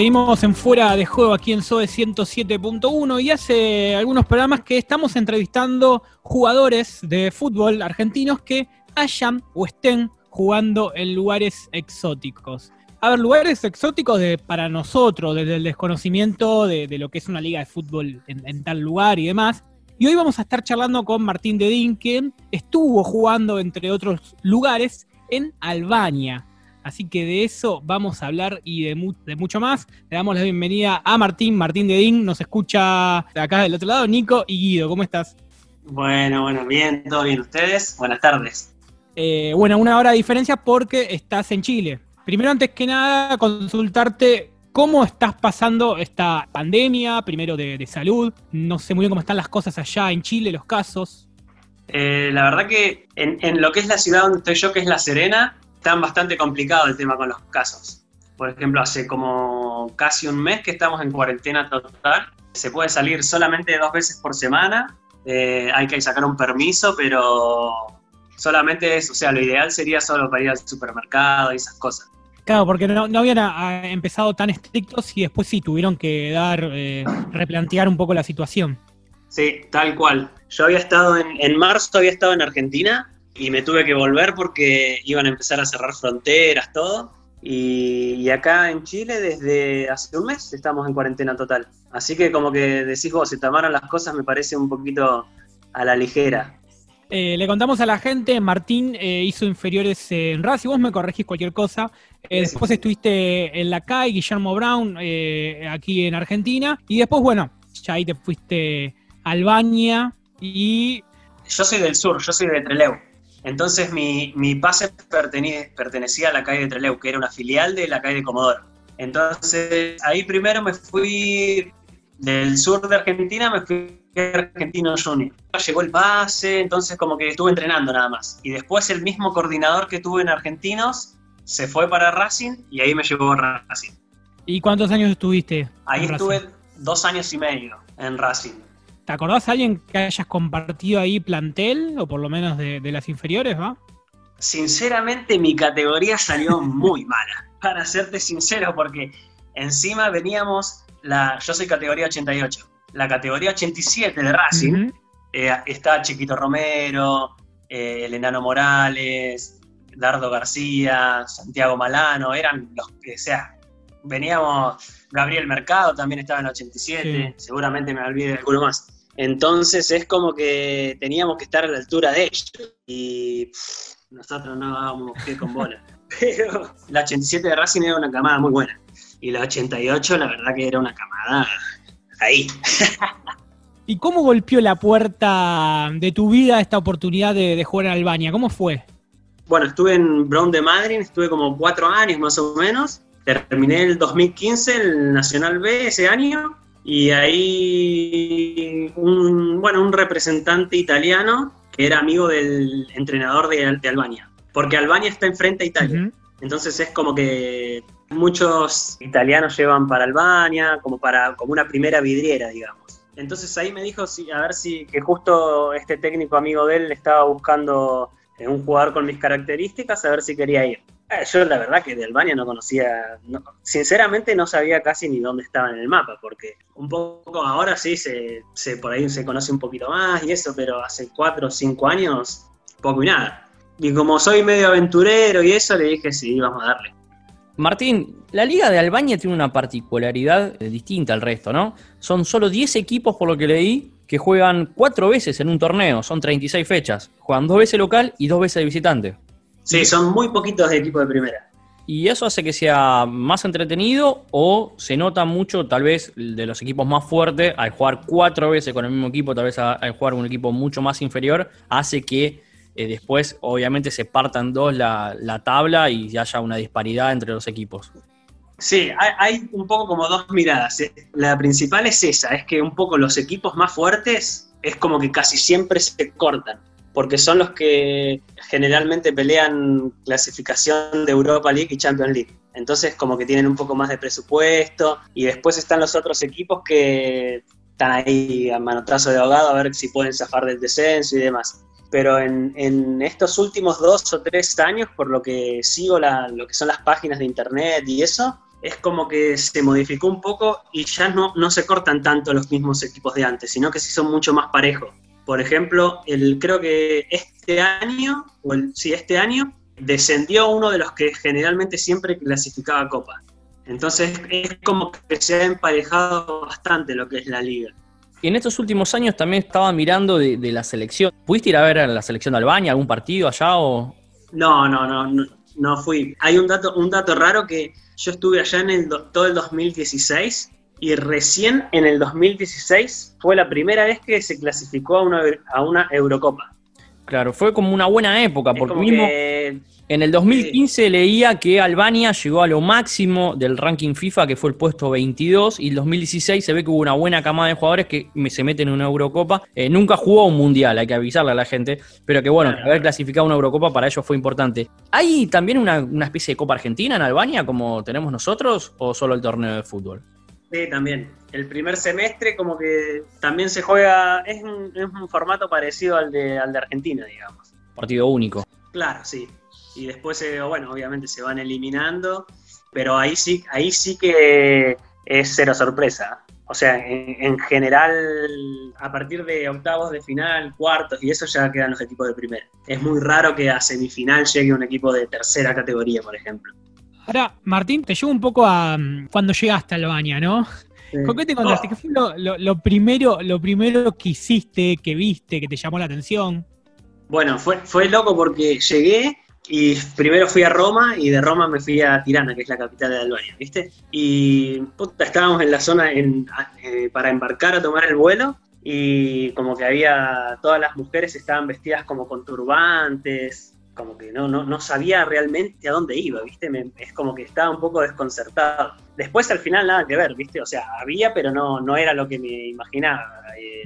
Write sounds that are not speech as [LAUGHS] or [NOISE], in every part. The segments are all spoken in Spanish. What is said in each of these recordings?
seguimos en Fuera de Juego aquí en SOE 107.1 y hace algunos programas que estamos entrevistando jugadores de fútbol argentinos que hayan o estén jugando en lugares exóticos. A ver, lugares exóticos de, para nosotros, desde el desconocimiento de, lo que es una liga de fútbol en, tal lugar y demás. Y hoy vamos a estar charlando con Martín Dedín, que estuvo jugando, entre otros lugares, en Albania. Así que de eso vamos a hablar y de, de, mucho más. Le damos la bienvenida a Martín, Martín Dedín. Nos escucha de acá del otro lado, Nico y Guido. ¿Cómo estás? Bueno, bueno, bien, todo bien. ¿Ustedes? Buenas tardes. Eh, bueno, una hora de diferencia porque estás en Chile. Primero, antes que nada, consultarte cómo estás pasando esta pandemia, primero de, salud. No sé muy bien cómo están las cosas allá en Chile, los casos. Eh, la verdad que en, lo que es la ciudad donde estoy yo, que es La Serena, está bastante complicado el tema con los casos. Por ejemplo, hace como casi un mes que estamos en cuarentena total. Se puede salir solamente dos veces por semana. Eh, hay que sacar un permiso, pero solamente es, o sea, lo ideal sería solo para ir al supermercado y esas cosas. Claro, porque no, habían empezado tan estrictos y después sí tuvieron que dar, eh, replantear un poco la situación. Sí, tal cual. Yo había estado en, en marzo, había estado en Argentina y me tuve que volver porque iban a empezar a cerrar fronteras, todo. Y, y, acá en Chile desde hace un mes estamos en cuarentena total. Así que como que decís vos, se tomaron las cosas me parece un poquito a la ligera. Eh, le contamos a la gente, Martín eh, hizo inferiores en Racing, vos me corregís cualquier cosa. Eh, después estuviste en la CAI, Guillermo Brown, aquí en Argentina. Y después, bueno, ya ahí te fuiste a Albania y... Yo soy del sur, yo soy de Treleu. Entonces mi, mi pase pertenecía a la CAI de Treleu, que era una filial de la CAI de Comodoro. Entonces ahí primero me fui del sur de Argentina, me fui Argentino Junior. Llegó el pase, entonces como que estuve entrenando nada más. Y después el mismo coordinador que tuve en Argentinos se fue para Racing y ahí me llevó a Racing. ¿Y cuántos años estuviste? Ahí estuve dos años y medio en Racing. ¿Te acordás de alguien que hayas compartido ahí plantel, o por lo menos de, de las inferiores, va? Sinceramente mi categoría salió muy mala, [LAUGHS] para serte sincero, porque encima veníamos, la, yo soy categoría 88, la categoría 87 de Racing, eh, está Chiquito Romero, eh, el Enano Morales, Dardo García, Santiago Malano, eran los que, sea, veníamos, Gabriel Mercado también estaba en el 87, seguramente me olvidé de alguno más. Entonces es como que teníamos que estar a la altura de ellos y nosotros no dábamos pie con bola. [LAUGHS] Pero la 87 de Racing era una camada muy buena y la 88 la verdad que era una camada ahí. [LAUGHS] ¿Y cómo golpeó la puerta de tu vida esta oportunidad de, jugar en Albania? ¿Cómo fue? Bueno, estuve en Brown de Madrid, estuve como cuatro años más o menos. Terminé el 2015 el Nacional B ese año y ahí un, bueno, un representante italiano que era amigo del entrenador de, Albania, porque Albania está enfrente a Italia. Entonces es como que muchos italianos llevan para Albania, como para como una primera vidriera, digamos. Entonces ahí me dijo, sí, a ver si, que justo este técnico amigo de él estaba buscando eh, un jugador con mis características, a ver si quería ir. Eh, yo la verdad que de Albania no conocía, sinceramente no sabía casi ni dónde estaba en el mapa, porque un poco ahora sí se, se, por ahí se conoce un poquito más y eso, pero hace cuatro o cinco años, poco y nada. Y como soy medio aventurero y eso, le dije, sí, vamos a darle. Martín, la Liga de Albania tiene una particularidad eh, distinta al resto, ¿no? Son solo 10 equipos, por lo que leí, que juegan cuatro veces en un torneo, son 36 fechas. Juegan dos veces local y dos veces de visitante. Sí, son muy poquitos de equipos de primera. ¿Y eso hace que sea más entretenido o se nota mucho, tal vez, de los equipos más fuertes, al jugar cuatro veces con el mismo equipo, tal vez al jugar un equipo mucho más inferior, hace que eh, después obviamente se partan dos la, tabla y haya una disparidad entre los equipos. Sí, hay, un poco como dos miradas. ¿eh? La principal es esa, es que un poco los equipos más fuertes es como que casi siempre se cortan, porque son los que generalmente pelean clasificación de Europa League y Champions League. Entonces como que tienen un poco más de presupuesto y después están los otros equipos que están ahí a manotrazo de ahogado a ver si pueden zafar del descenso y demás pero en, estos últimos dos o tres años, por lo que sigo lo que son las páginas de internet y eso, es como que se modificó un poco y ya no, no se cortan tanto los mismos equipos de antes, sino que sí son mucho más parejos. Por ejemplo, el, creo que este año, o el, sí, este año, descendió uno de los que generalmente siempre clasificaba Copa. Entonces es como que se ha emparejado bastante lo que es la liga. Y en estos últimos años también estaba mirando de, la selección. ¿Pudiste ir a ver a la selección de Albania, algún partido allá o...? No, no, no, no, fui. Hay un dato, un dato raro que yo estuve allá en el, todo el 2016 y recién en el 2016 fue la primera vez que se clasificó a una, a una Eurocopa. Claro, fue como una buena época, porque mismo en el 2015 leía que Albania llegó a lo máximo del ranking FIFA, que fue el puesto 22, y en 2016 se ve que hubo una buena camada de jugadores que se meten en una Eurocopa. Eh, nunca jugó un Mundial, hay que avisarle a la gente, pero que bueno, haber clasificado una Eurocopa para ellos fue importante. ¿Hay también una, una especie de Copa Argentina en Albania como tenemos nosotros, o solo el torneo de fútbol? Sí, también. El primer semestre como que también se juega, es un, es un formato parecido al de, al de Argentina, digamos. Partido único. Claro, sí. Y después, bueno, obviamente se van eliminando, pero ahí sí, ahí sí que es cero sorpresa. O sea, en, general, a partir de octavos de final, cuartos, y eso ya quedan los equipos de primera. Es muy raro que a semifinal llegue un equipo de tercera categoría, por ejemplo. Ahora, Martín, te llevo un poco a mm, cuando llegaste a Albania, ¿no? ¿Con qué te encontraste? ¿Qué fue lo, primero, lo primero que hiciste, que viste, que te llamó la atención? Bueno, fue, fue loco porque llegué y primero fui a Roma y de Roma me fui a Tirana, que es la capital de Albania, ¿viste? Y puta, estábamos en la zona eh, para embarcar a tomar el vuelo y como que había, todas las mujeres estaban vestidas como con turbantes, como que no, no, no sabía realmente a dónde iba, ¿viste? es como que estaba un poco desconcertado. Después al final nada que ver, ¿viste? O sea, había, pero no, no era lo que me imaginaba. Eh,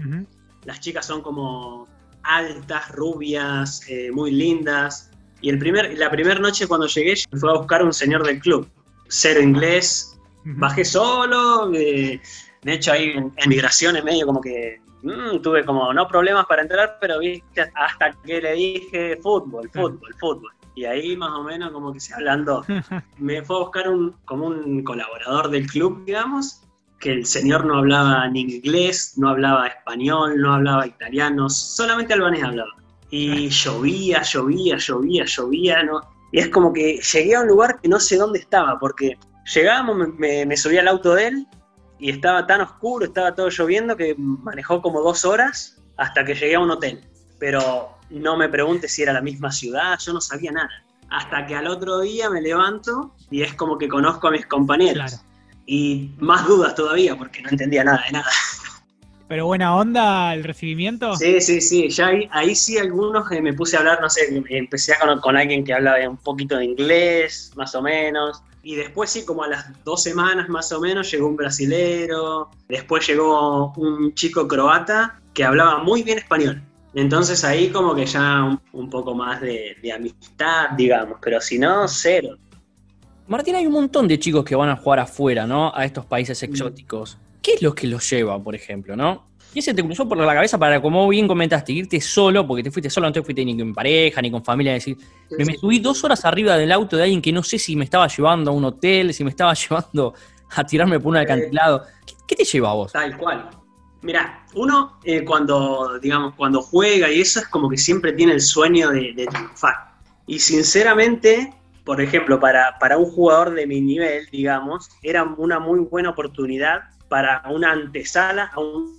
las chicas son como altas, rubias, eh, muy lindas. Y el primer, la primera noche cuando llegué, me fue a buscar un señor del club. Cero inglés, bajé solo. Eh, de hecho, ahí en, en migraciones medio como que Mm, tuve como no problemas para entrar, pero viste, hasta que le dije fútbol, fútbol, fútbol. Y ahí más o menos como que se hablando, [LAUGHS] me fue a buscar un, como un colaborador del club, digamos, que el señor no hablaba ni inglés, no hablaba español, no hablaba italiano, solamente albanés hablaba. Y llovía, llovía, llovía, llovía, ¿no? Y es como que llegué a un lugar que no sé dónde estaba, porque llegábamos, me, me subí al auto de él y estaba tan oscuro, estaba todo lloviendo que manejó como dos horas hasta que llegué a un hotel. Pero no me pregunte si era la misma ciudad, yo no sabía nada. Hasta que al otro día me levanto y es como que conozco a mis compañeros. Y más dudas todavía porque no entendía nada de nada. [LAUGHS] ¿Pero buena onda el recibimiento? Sí, sí, sí. Ya ahí, sí algunos eh, me puse a hablar, no sé, empecé con, con alguien que hablaba un poquito de inglés, más o menos. Y después sí, como a las dos semanas más o menos, llegó un brasilero, después llegó un chico croata que hablaba muy bien español. Entonces ahí como que ya un, poco más de, amistad, digamos, pero si no, cero. Martín, hay un montón de chicos que van a jugar afuera, ¿no? A estos países mm. exóticos. ¿Qué es lo que los lleva, por ejemplo, no? ¿Y ese te cruzó por la cabeza para, como bien comentaste, irte solo, porque te fuiste solo, no te fuiste ni con pareja, ni con familia, decir, me subí dos horas arriba del auto de alguien que no sé si me estaba llevando a un hotel, si me estaba [LAUGHS] llevando a tirarme por un acantilado. ¿Qué, te lleva a vos? Tal cual. Mira, uno eh, cuando, digamos, cuando juega y eso es como que siempre tiene el sueño de, triunfar. Y sinceramente, por ejemplo, para, para un jugador de mi nivel, digamos, era una muy buena oportunidad para una antesala a un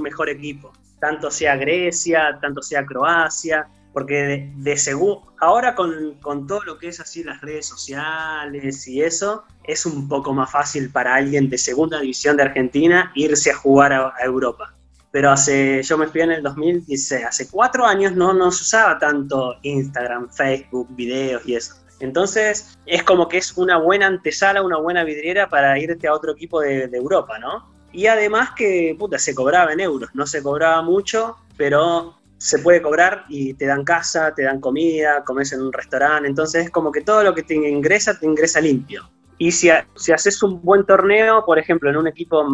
mejor equipo, tanto sea Grecia, tanto sea Croacia, porque de, seguro, ahora con, todo lo que es así las redes sociales y eso, es un poco más fácil para alguien de segunda división de Argentina irse a jugar a, Europa. Pero hace, yo me fui en el 2016, hace cuatro años no, no se usaba tanto Instagram, Facebook, videos y eso. Entonces es como que es una buena antesala, una buena vidriera para irte a otro equipo de, Europa, ¿no? Y además que, puta, se cobraba en euros, no se cobraba mucho, pero se puede cobrar y te dan casa, te dan comida, comes en un restaurante, entonces es como que todo lo que te ingresa, te ingresa limpio. Y si, si haces un buen torneo, por ejemplo, en un equipo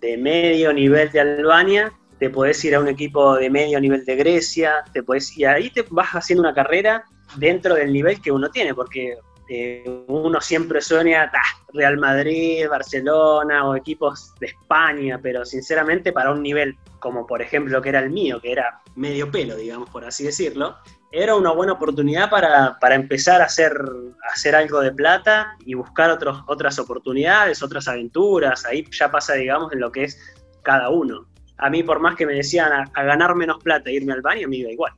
de medio nivel de Albania, te podés ir a un equipo de medio nivel de Grecia, te podés, y ahí te vas haciendo una carrera dentro del nivel que uno tiene, porque eh, uno siempre sueña Real Madrid, Barcelona o equipos de España, pero sinceramente para un nivel como por ejemplo que era el mío, que era medio pelo, digamos, por así decirlo, era una buena oportunidad para, empezar a hacer, hacer algo de plata y buscar otros, otras oportunidades, otras aventuras. Ahí ya pasa, digamos, en lo que es cada uno. A mí, por más que me decían a, ganar menos plata e irme al baño, me iba igual.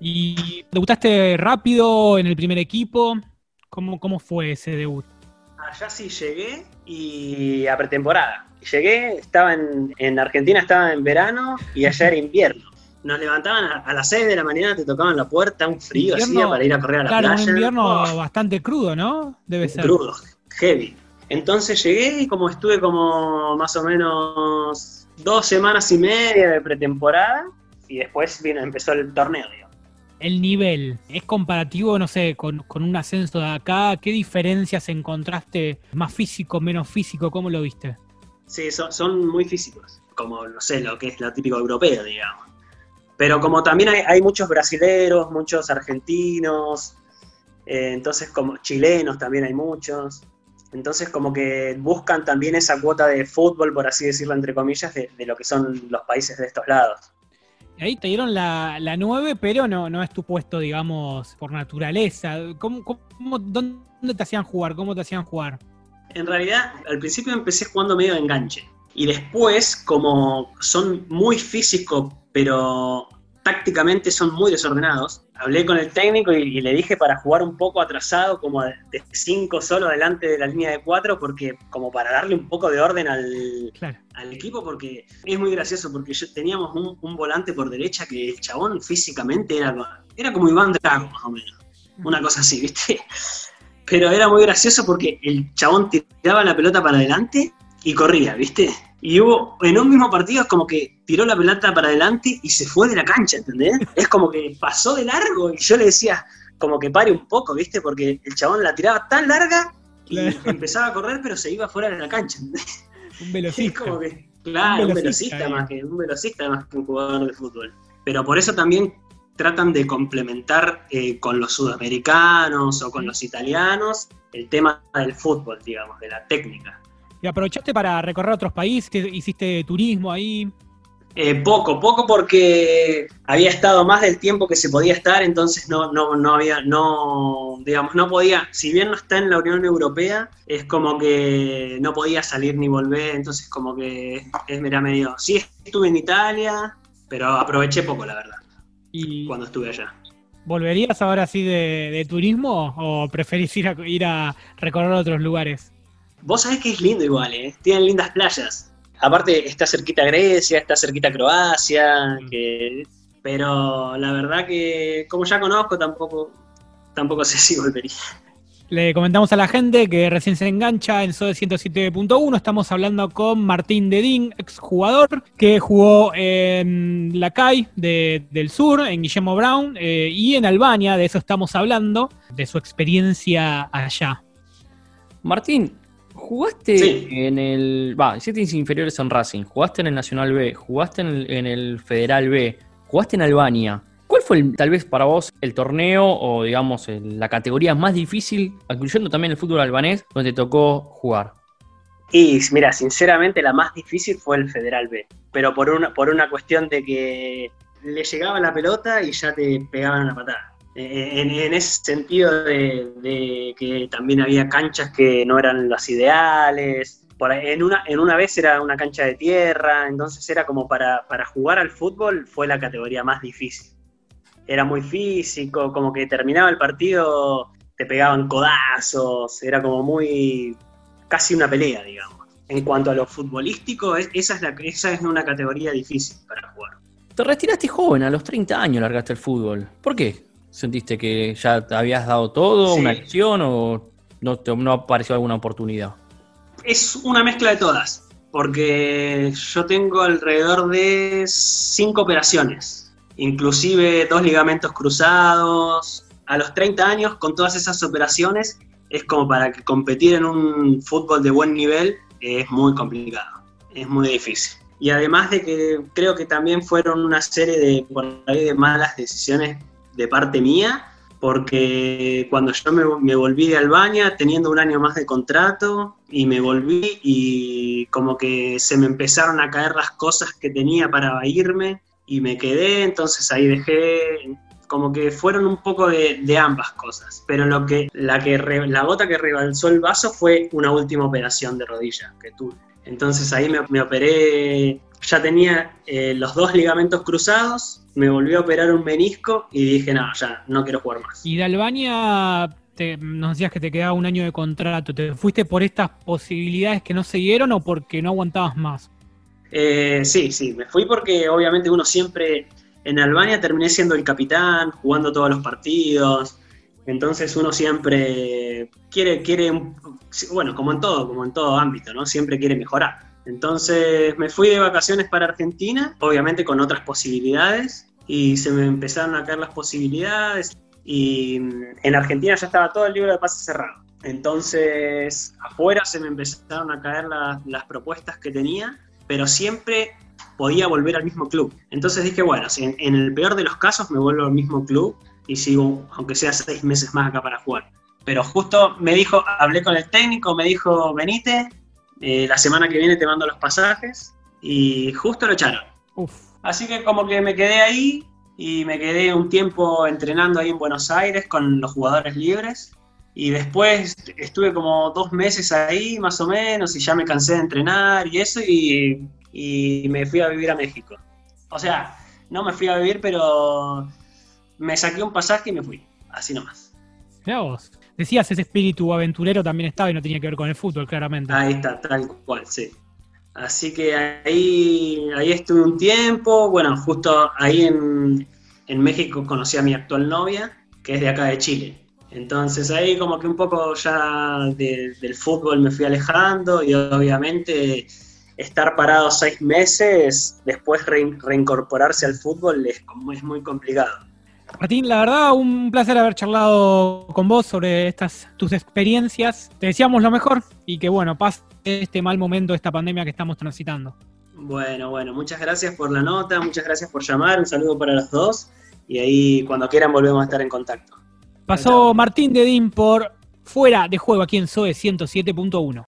¿Y debutaste rápido en el primer equipo? ¿Cómo, cómo fue ese debut? Allá sí llegué y a pretemporada. Llegué, estaba en, en Argentina, estaba en verano y allá era [LAUGHS] invierno nos levantaban a, las 6 de la mañana, te tocaban la puerta, un frío así para ir a correr a la claro, playa. un invierno bastante crudo, ¿no? Debe ser. Crudo, heavy. Entonces llegué y como estuve como más o menos dos semanas y media de pretemporada y después vino, empezó el torneo, El nivel, ¿es comparativo, no sé, con, con un ascenso de acá? ¿Qué diferencias encontraste? ¿Más físico, menos físico? ¿Cómo lo viste? Sí, son, son muy físicos, como, no sé, lo que es lo típico europeo, digamos. Pero como también hay, muchos brasileros, muchos argentinos, eh, entonces como chilenos también hay muchos. Entonces como que buscan también esa cuota de fútbol, por así decirlo, entre comillas, de, lo que son los países de estos lados. Ahí te dieron la, la 9, pero no, no es tu puesto, digamos, por naturaleza. ¿Cómo, cómo, ¿Dónde te hacían jugar? ¿Cómo te hacían jugar? En realidad, al principio empecé jugando medio de enganche. Y después, como son muy físicos, pero tácticamente son muy desordenados, hablé con el técnico y, le dije para jugar un poco atrasado, como de 5 solo delante de la línea de 4, porque como para darle un poco de orden al, al equipo, porque es muy gracioso, porque yo, teníamos un, volante por derecha que el chabón físicamente era, era como Iván Drago, más o menos. Una cosa así, ¿viste? [LAUGHS] Pero era muy gracioso porque el chabón tiraba la pelota para adelante y corría, ¿viste? Y hubo, en un mismo partido es como que tiró la pelota para adelante y se fue de la cancha, ¿entendés? [LAUGHS] Es como que pasó de largo y yo le decía, como que pare un poco, ¿viste? Porque el chabón la tiraba tan larga y empezaba a correr, pero se iba fuera de la cancha, ¿entendés? [LAUGHS] Un velocista. como que, claro, un velocista, más que un velocista más que un jugador de fútbol. Pero por eso también tratan de complementar eh, con los sudamericanos o con los italianos el tema del fútbol, digamos, de la técnica. ¿Y aprovechaste para recorrer otros países? ¿Hiciste turismo ahí? Eh, poco, poco porque había estado más del tiempo que se podía estar, entonces no, no, no había, no, digamos, no podía, si bien no está en la Unión Europea, es como que no podía salir ni volver, entonces como que es era medio, sí estuve en Italia, pero aproveché poco, la verdad, y cuando estuve allá. ¿Volverías ahora sí de, turismo o preferís ir a, ir a recorrer otros lugares? Vos sabés que es lindo igual, ¿eh? Tienen lindas playas. Aparte, está cerquita Grecia, está cerquita Croacia, que... pero la verdad que como ya conozco, tampoco, tampoco sé si volvería. Le comentamos a la gente que recién se engancha en SODE 107.1. Estamos hablando con Martín Dedín, exjugador, que jugó en la CAI del Sur, en Guillermo Brown, eh, y en Albania. De eso estamos hablando, de su experiencia allá. Martín, Jugaste en el. Va, siete inferiores en Racing, jugaste en el Nacional B, jugaste en el, Federal B, jugaste en Albania. ¿Cuál fue tal vez para vos el torneo o digamos la categoría más difícil, incluyendo también el fútbol albanés, donde te tocó jugar? Y mira, sinceramente la más difícil fue el Federal B, pero por una, por una cuestión de que le llegaba la pelota y ya te pegaban la patada. En, ese sentido de, que también había canchas que no eran las ideales. En, una, en una vez era una cancha de tierra, entonces era como para, para jugar al fútbol fue la categoría más difícil. Era muy físico, como que terminaba el partido, te pegaban codazos, era como muy casi una pelea, digamos. En cuanto a lo futbolístico, esa es, esa es una categoría difícil para jugar. Te retiraste joven, a los 30 años largaste el fútbol. ¿Por qué? ¿Sentiste que ya te habías dado todo, una acción o no, no apareció alguna oportunidad? Es una mezcla de todas, porque yo tengo alrededor de cinco operaciones, inclusive dos ligamentos cruzados. A los 30 años, con todas esas operaciones, es como para competir en un fútbol de buen nivel, es muy complicado, es muy difícil. Y además de que creo que también fueron una serie de, de malas decisiones de parte mía, porque cuando yo me, volví de Albania teniendo un año más de contrato y me volví y como que se me empezaron a caer las cosas que tenía para irme y me quedé, entonces ahí dejé, como que fueron un poco de, de ambas cosas, pero lo que, la, que la gota que rebalsó el vaso fue una última operación de rodilla que tuve. Entonces ahí me, me operé, ya tenía eh, los dos ligamentos cruzados, me volví a operar un menisco y dije, no, ya, no quiero jugar más. Y de Albania te, nos decías que te quedaba un año de contrato, ¿te fuiste por estas posibilidades que no se dieron o porque no aguantabas más? Eh, sí, sí, me fui porque obviamente uno siempre en Albania terminé siendo el capitán, jugando todos los partidos, entonces uno siempre quiere, quiere, bueno, como en todo, como en todo ámbito, ¿no? Siempre quiere mejorar. Entonces me fui de vacaciones para Argentina, obviamente con otras posibilidades, y se me empezaron a caer las posibilidades, y en Argentina ya estaba todo el libro de pases cerrado. Entonces afuera se me empezaron a caer las propuestas que tenía, pero siempre podía volver al mismo club. Entonces dije, bueno, en, en, el peor de los casos me vuelvo al mismo club y sigo, aunque sea seis meses más acá para jugar. Pero justo me dijo, hablé con el técnico, me dijo, venite, eh, la semana que viene te mando los pasajes y justo lo echaron. Uf. Así que como que me quedé ahí y me quedé un tiempo entrenando ahí en Buenos Aires con los jugadores libres y después estuve como dos meses ahí más o menos y ya me cansé de entrenar y eso y, y me fui a vivir a México. O sea, no me fui a vivir, pero me saqué un pasaje y me fui, así nomás. Mira vos. Decías, ese espíritu aventurero también estaba y no tenía que ver con el fútbol, claramente. Ahí está, tal cual, sí. Así que ahí, ahí estuve un tiempo. Bueno, justo ahí en, en México conocí a mi actual novia, que es de acá de Chile. Entonces ahí como que un poco ya de, del fútbol me fui alejando y obviamente estar parado seis meses, después re, reincorporarse al fútbol es, es muy complicado. Martín, la verdad, un placer haber charlado con vos sobre estas tus experiencias. Te deseamos lo mejor y que bueno, pase este mal momento, esta pandemia que estamos transitando. Bueno, bueno, muchas gracias por la nota, muchas gracias por llamar, un saludo para los dos y ahí cuando quieran volvemos a estar en contacto. Pasó Martín Dedín por Fuera de Juego aquí en SOE 107.1.